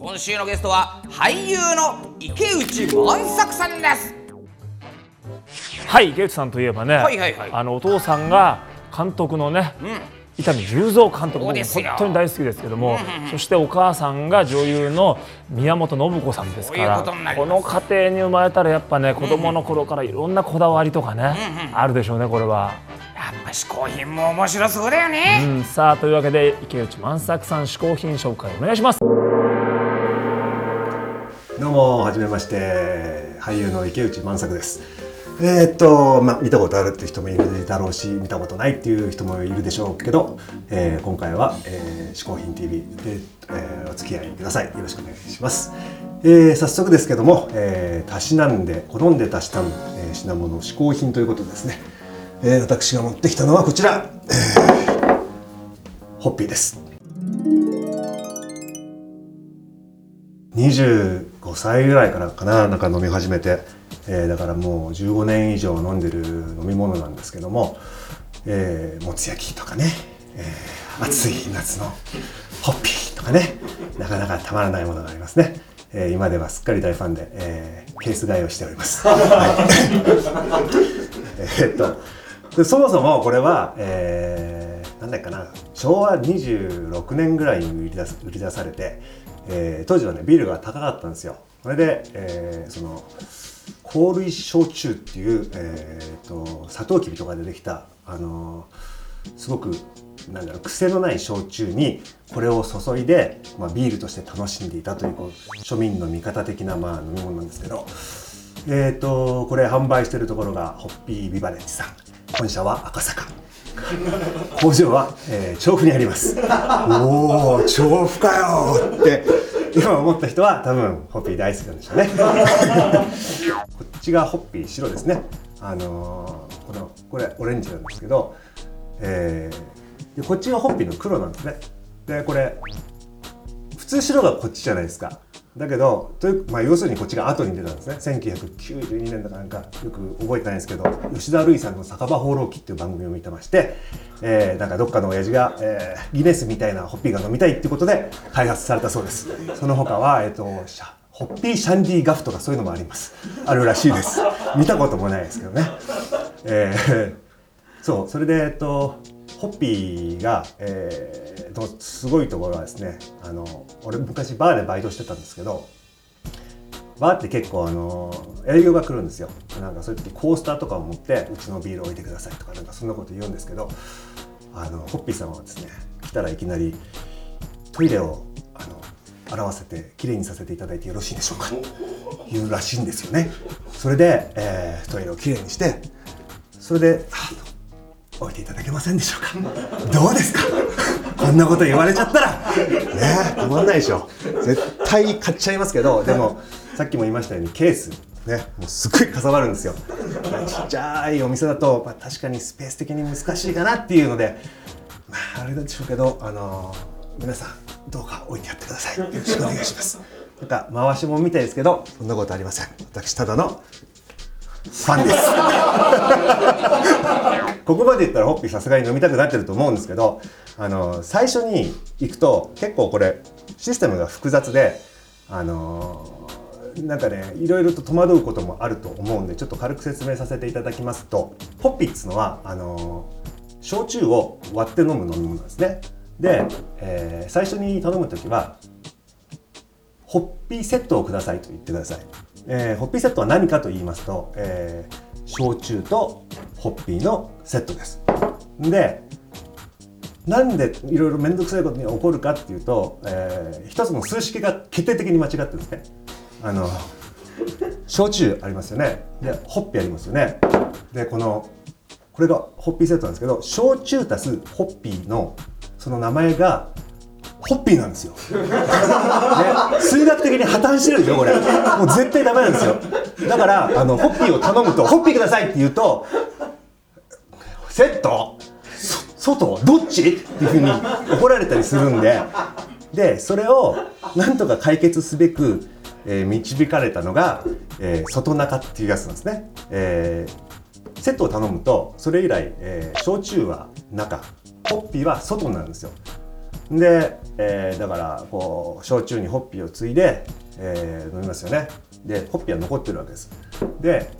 今週のゲストは俳優の池内万作さんです。はい池内さんといえばね、はいはいはい。あのお父さんが監督のね、伊丹十三監督僕そうですよ。本当に大好きですけども、そしてお母さんが女優の宮本信子さんですからこの家庭に生まれたらやっぱね子供の頃からいろんなこだわりとかね、あるでしょうねこれは。やっぱ嗜好品も面白そうだよね、うん、さあというわけで池内万作さん嗜好品紹介お願いします。どうもはじめまして。俳優の池内万作です。えーっとまあ見たことあるっていう人もいるだろうし見たことないっていう人もいるでしょうけど、えー今回は、えー、嗜好品 TV で、えーお付き合いください。よろしくお願いします、えー早速ですけども、えー、たしなんで好んでたしたむ、えー品物嗜好品ということでですね、えー私が持ってきたのはこちら、えーホッピーです。25歳ぐらいからかななんか飲み始めて、えーだからもう15年以上飲んでる飲み物なんですけども、えーもつ焼きとかね、えー暑い夏のホッピーとかね。なかなかたまらないものがありますね、えー今ではすっかり大ファンで、えーケース買いをしております、はい。えーっとでそもそもこれは、えーなんだっけかな。昭和26年ぐらいに売り出す売り出されて、えー当時はねビールが高かったんですよ。それで、えーその香類焼酎っていう、えーとサトウキビとかでできた、あのーすごくなんだろう癖のない焼酎にこれを注いで、まあ、ビールとして楽しんでいたというこう庶民の味方的な、まあ、飲み物なんですけどえー、とこれ販売してるところがホッピービバレッジさん。本社は赤坂。工場は、えー調布にあります。おお調布かよって今思った人は多分ホッピー大好きなんでしょうね。こっちがホッピー白ですね。あのーこのこれオレンジなんですけど、えーでこっちがホッピーの黒なんですね。でこれ普通白がこっちじゃないですか。だけどという、まあ、要するにこっちが後に出たんですね。1992年だかなんかよく覚えてないんですけど吉田類さんの「酒場放浪記」っていう番組を見てまして、えーなんかどっかの親父が、えーギネスみたいなホッピーが飲みたいっていうことで開発されたそうです。その他は、えー、とシャホッピーシャンディーガフとかそういうのもあります。あるらしいです。見たこともないですけどね。えーそう。それでえっとホッピーが、えー、のすごいところはですねあの俺昔バーでバイトしてたんですけどバーって結構あの営業が来るんですよ。なんかそういう時コースターとかを持ってうちのビール置いてくださいとかなんかそんなこと言うんですけどあのホッピーさんはですね来たらいきなりトイレをあの洗わせてきれいにさせていただいてよろしいでしょうか？と言うらしいんですよね。それで、えートイレをきれいにしてそれであ置いていただけませんでしょうか？どうですか？こんなこと言われちゃったら？ねえたまんないでしょ。絶対買っちゃいますけどでもさっきも言いましたようにケースねもうすっごいかさばるんですよ。ちっちゃいお店だと、まあ、確かにスペース的に難しいかなっていうのでまああれなんでしょうけどあの皆さんどうか置いてやってください。よろしくお願いします。なんか回しもんみたいですけどそんなことありません。私ただのファンです ここまで言ったらホッピーさすがに飲みたくなってると思うんですけどあの最初に行くと結構これシステムが複雑であのなんかねいろいろと戸惑うこともあると思うんでちょっと軽く説明させていただきますとホッピーっつうのはあの焼酎を割って飲む飲み物なんですねで、えー最初に頼む時はホッピーセットをくださいと言ってください。えーホッピーセットは何かと言いますと、えー焼酎とホッピーのセットです。で、なんでいろいろ面倒くさいことに起こるかっていうと、えー一つの数式が決定的に間違ってるんですね。あの焼酎ありますよね。で、ホッピーありますよね。で、このこれがホッピーセットなんですけど、焼酎足すホッピーのその名前がホッピーなんですよ、ね、数学的に破綻してるでしょこれ。もう絶対ダメなんですよ。だからあのホッピーを頼むと「ホッピーください」って言うと「セット？外？どっち?」っていうふうに怒られたりするんで。でそれをなんとか解決すべく、えー導かれたのが、えー外中っていうやつなんですね、えーセットを頼むとそれ以来、えー焼酎は中ホッピーは外なんですよ。で、えーだからこう焼酎にホッピーをついで、えー飲みますよね。でホッピーは残ってるわけです。で、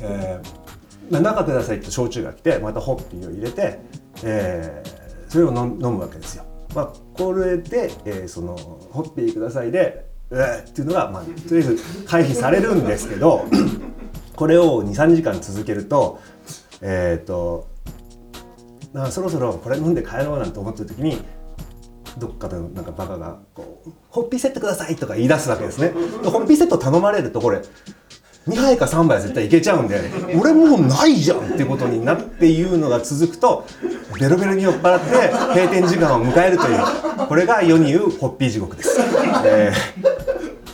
えーまあ中くださいと焼酎が来てまたホッピーを入れて、えーそれを飲むわけですよ、まあ、これで、えーそのホッピーくださいでうーっていうのが、まあ、とりあえず回避されるんですけど これを23時間続けるとえっ、とそろそろこれ飲んで帰ろうなんて思ってる時にどっかでなんかバカがこう「ホッピーセットください」とか言い出すわけですね。ホッピーセット頼まれるとこれ2杯か3杯は絶対いけちゃうんで俺もうないじゃんっていうことになっていうのが続くとベロベロに酔っ払って閉店時間を迎えるというこれが世に言うホッピー地獄です。えー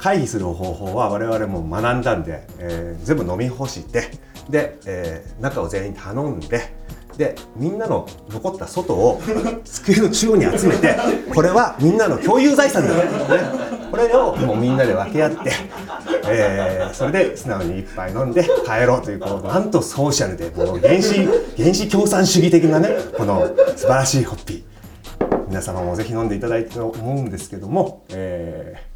回避する方法は我々も学んだんで、えー全部飲み干してで、えー中を全員頼んででみんなの残った外を 机の中央に集めてこれはみんなの共有財産だ、ね、これをもうみんなで分け合って、えーそれで素直に一杯飲んで帰ろうというこうなんとソーシャルでもう原始原始共産主義的なねこの素晴らしいホッピー。皆様もぜひ飲んでいただいてと思うんですけども、えー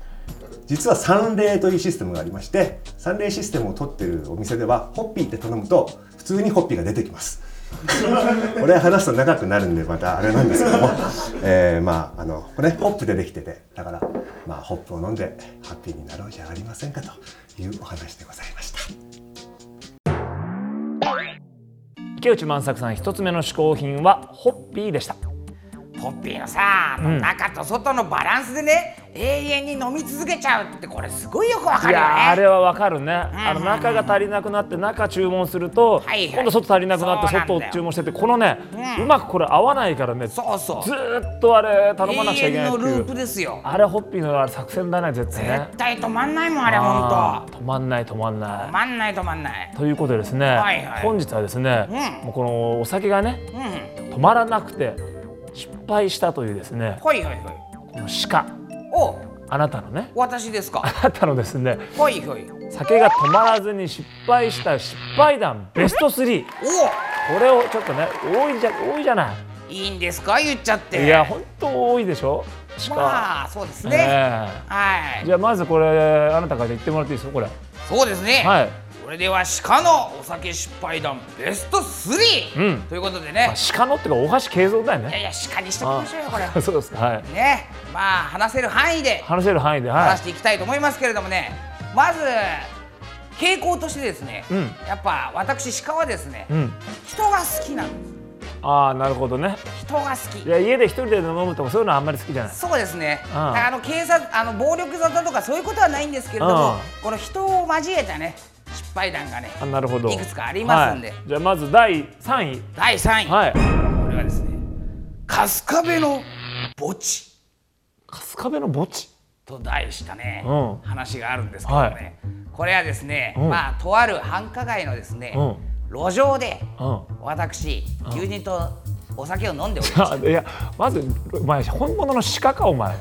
実は三例というシステムがありまして三例システムを取ってるお店ではホッピーって頼むと普通にホッピーが出てきます。これ話すと長くなるんでまたあれなんですけども、えーまああのこれねホップでできててだからまあホップを飲んでハッピーになろうじゃありませんかというお話でございました。池内万作さん一つ目の嗜好品はホッピーでしたホッピーのさ、ん。中と外のバランスでね永遠に飲み続けちゃうってこれすごいよくわかいるよね。あれはわかるね、あの中が足りなくなって中注文すると、はいはい。今度外足りなくなって外を注文しててこのね、ううんまくこれ合わないからねずそうそう。ーっとあれ頼まなくちゃいけないってい永遠のループうですよ。あれホッピーの作戦だね絶対ね。絶対止まんないもんあれほんあー止まんない止まんない。と止まんない止まんない。ということでですね、はいはい。本日はですね、うん。もうこのお酒がねうん。止まらなくて失敗したというですねほいほいほい。この鹿。おあなたのね。私ですか？あなたのですねほいほい。酒が止まらずに失敗した失敗談ベスト3こお。れをちょっとね多いじゃ多いじゃない。いいんですか？言っちゃって。いや本当多いでしょ？鹿、まあそうですね、えはい。えじゃあまずこれあなたから言ってもらっていいですか？これ。そうですね、はいそれでは鹿のお酒失敗談ベスト3、うん。ということでね。あ鹿のっていうか大橋慶三だよね。いやいや鹿にしときましょうよこれ。そうですかはい。ね。まあ話せる範囲で。話せる範囲では話していきたいと思いますけれどもね。まず傾向としてですね、うん。やっぱ私鹿はですね、いうん。人が好きなんです。ああなるほどね。人が好き。いや家で一人で飲むとかそういうのはあんまり好きじゃない。そうですね。あああの警察あの暴力沙汰とかそういうことはないんですけれどもああこの人を交えたね失敗談がねあなるほど。いくつかありますんで。はい。じゃあまず第3位。第3位、はい。これはですね春日部の墓地。春日部の墓地？と題したね、うん。話があるんですけどもね、これはですね、うん。まあとある繁華街のですね、う路上でうん。私友人とお酒を飲んでおりましたあいやまずお前本物の鹿かお前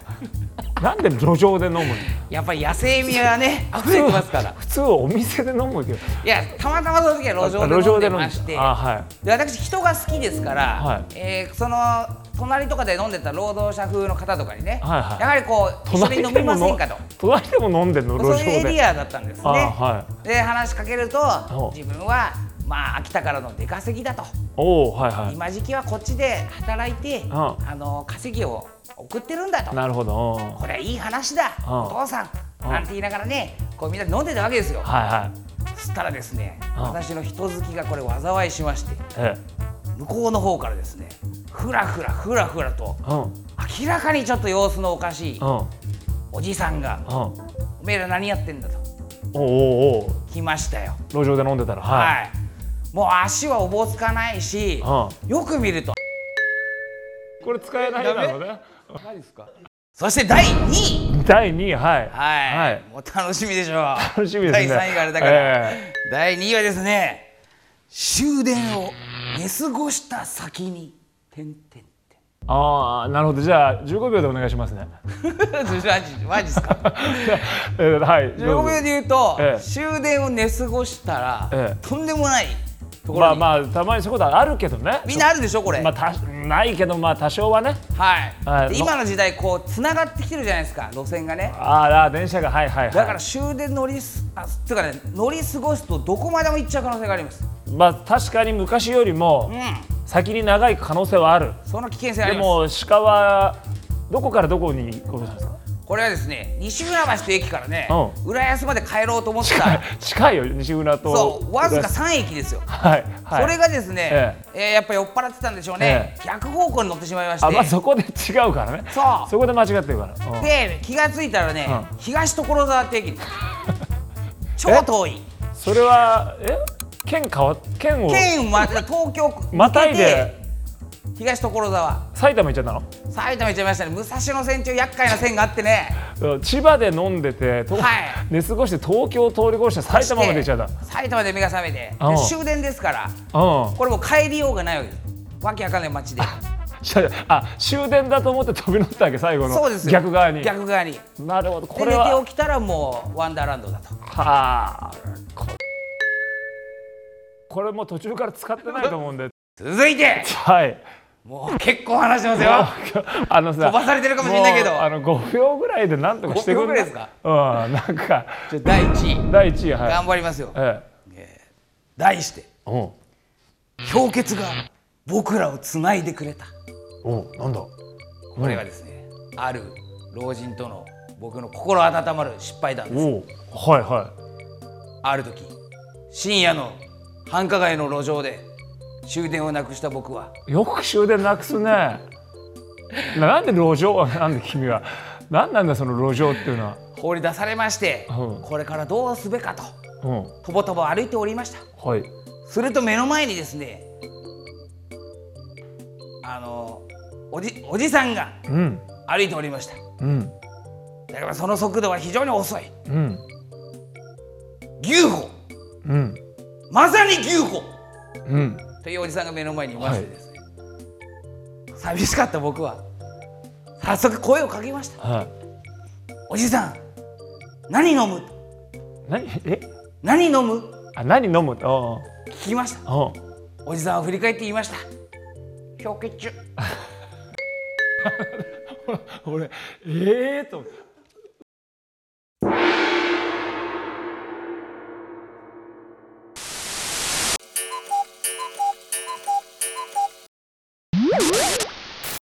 なんで路上で飲むの？やっぱり野生味はね溢れてますから。普通お店で飲むけど。いやたまたまその時は路上で飲んでまして。あはい。で私人が好きですから、はい。えーその隣とかで飲んでた労働者風の方とかにね、はいはい。やはりこう一緒に飲みませんかと。隣でも飲んでんの？そういうエリアだったんですね。あはで話しかけるとお。自分はまあ秋田からの出稼ぎだと。おおはいは今時期はこっちで働いてああの稼ぎを送ってるんだと。いなるほど。うんこれはいい話だ。あお父さん。あなんて言いながらねこうみんなで飲んでたわけですよ。はいはい。そしたらですねあ私の人好きがこれ災いしましてえ向こうの方からですねふらふらふらふらとえうん。うん明らかにちょっと様子のおかしいおじさんがうん「おめえら何やってんだ」と。おうおうおう。来ましたよ。路上で飲んでたら。ははい。い、もう足はおぼつかないし、うよく見ると。これ使えないだろうね何ですか？そして第2位。第2位はい。はい、はい。もう楽しみでしょう。楽しみですね。第3位があれだから、え第2位はですね終電を寝過ごした先に点々点ああなるほど。じゃあ15秒でお願いしますね。マジマジですか？えーはいど15秒で言うと、ええ。終電を寝過ごしたら、ええ。とんでもないところに、まあまあたまにそういうことはあるけどね。みんなあるでしょこれ、まあたないけどまあ多少はね。はい、はい。で今の時代こうつながってきてるじゃないですか路線がね。あーあー電車がはいはいはい。だから終電乗りすあつうかね乗り過ごすとどこまでも行っちゃう可能性があります。まあ確かに昔よりもうん。先に長い可能性はある。その危険性あでります。も鹿はどこからどこに行こうとしたんですか？これはですね西船橋という駅からね、う浦安まで帰ろうと思った。近いよ西船とそうわずか3駅ですよ、はいはい。それがですね、ええ。ーやっぱり酔っ払ってたんでしょうね、え逆方向に乗ってしまいまして。あまあそこで違うからね。そう。そこで間違ってるから、うん。で気がついたらね、う東所沢って駅。超遠い。それはえ？県変わ県を県ま東京またいで東所沢。埼玉行っちゃったの？埼玉行っちゃいましたね。武蔵野線中厄介な線があってね。うん千葉で飲んでて、とはい。寝過ごして東京通り越して埼玉まで行っちゃった。埼玉で目が覚めて終電ですからうん。これもう帰りようがないわけです。わけわかんない街で。ああ終電だと思って 飛び乗ったわけ最後の。そうですよ。逆側に。逆側に。なるほど。こでれは寝て起きたらもうワンダーランドだと。はあここれも途中から使ってないと思うんで。続いてはいもう結構話してますよ。あのさ飛ばされてるかもしれないけど。あの5秒ぐらいでなんとかしてくん5秒ぐらいですか？うんなんか。じゃあ第1位。第一位はい。頑張りますよ。え題して。えうん。氷結が僕らをつないでくれた。おなんだ？これがですねある老人との僕の心温まる失敗談です。おはいはある時深夜の繁華街の路上で終電をなくした僕は。いよく終電なくすね。ななんで路上？なんで君は？何なんだその路上っていうのは？放り出されまして、うん。これからどうすべかと。うん。とぼとぼ歩いておりました。はい。すると目の前にですねあのおじおじさんがうん。歩いておりました。うん。だからその速度は非常に遅い。うん。牛歩。うん。まさに牛歩。うんというおじさんが目の前にいましてですね、寂しかった僕は。早速声をかけました。はい。おじさん何飲む？何？え？何飲む？あ何飲む？と聞きました。おじさんは振り返って言いました。氷結中。俺ええー、と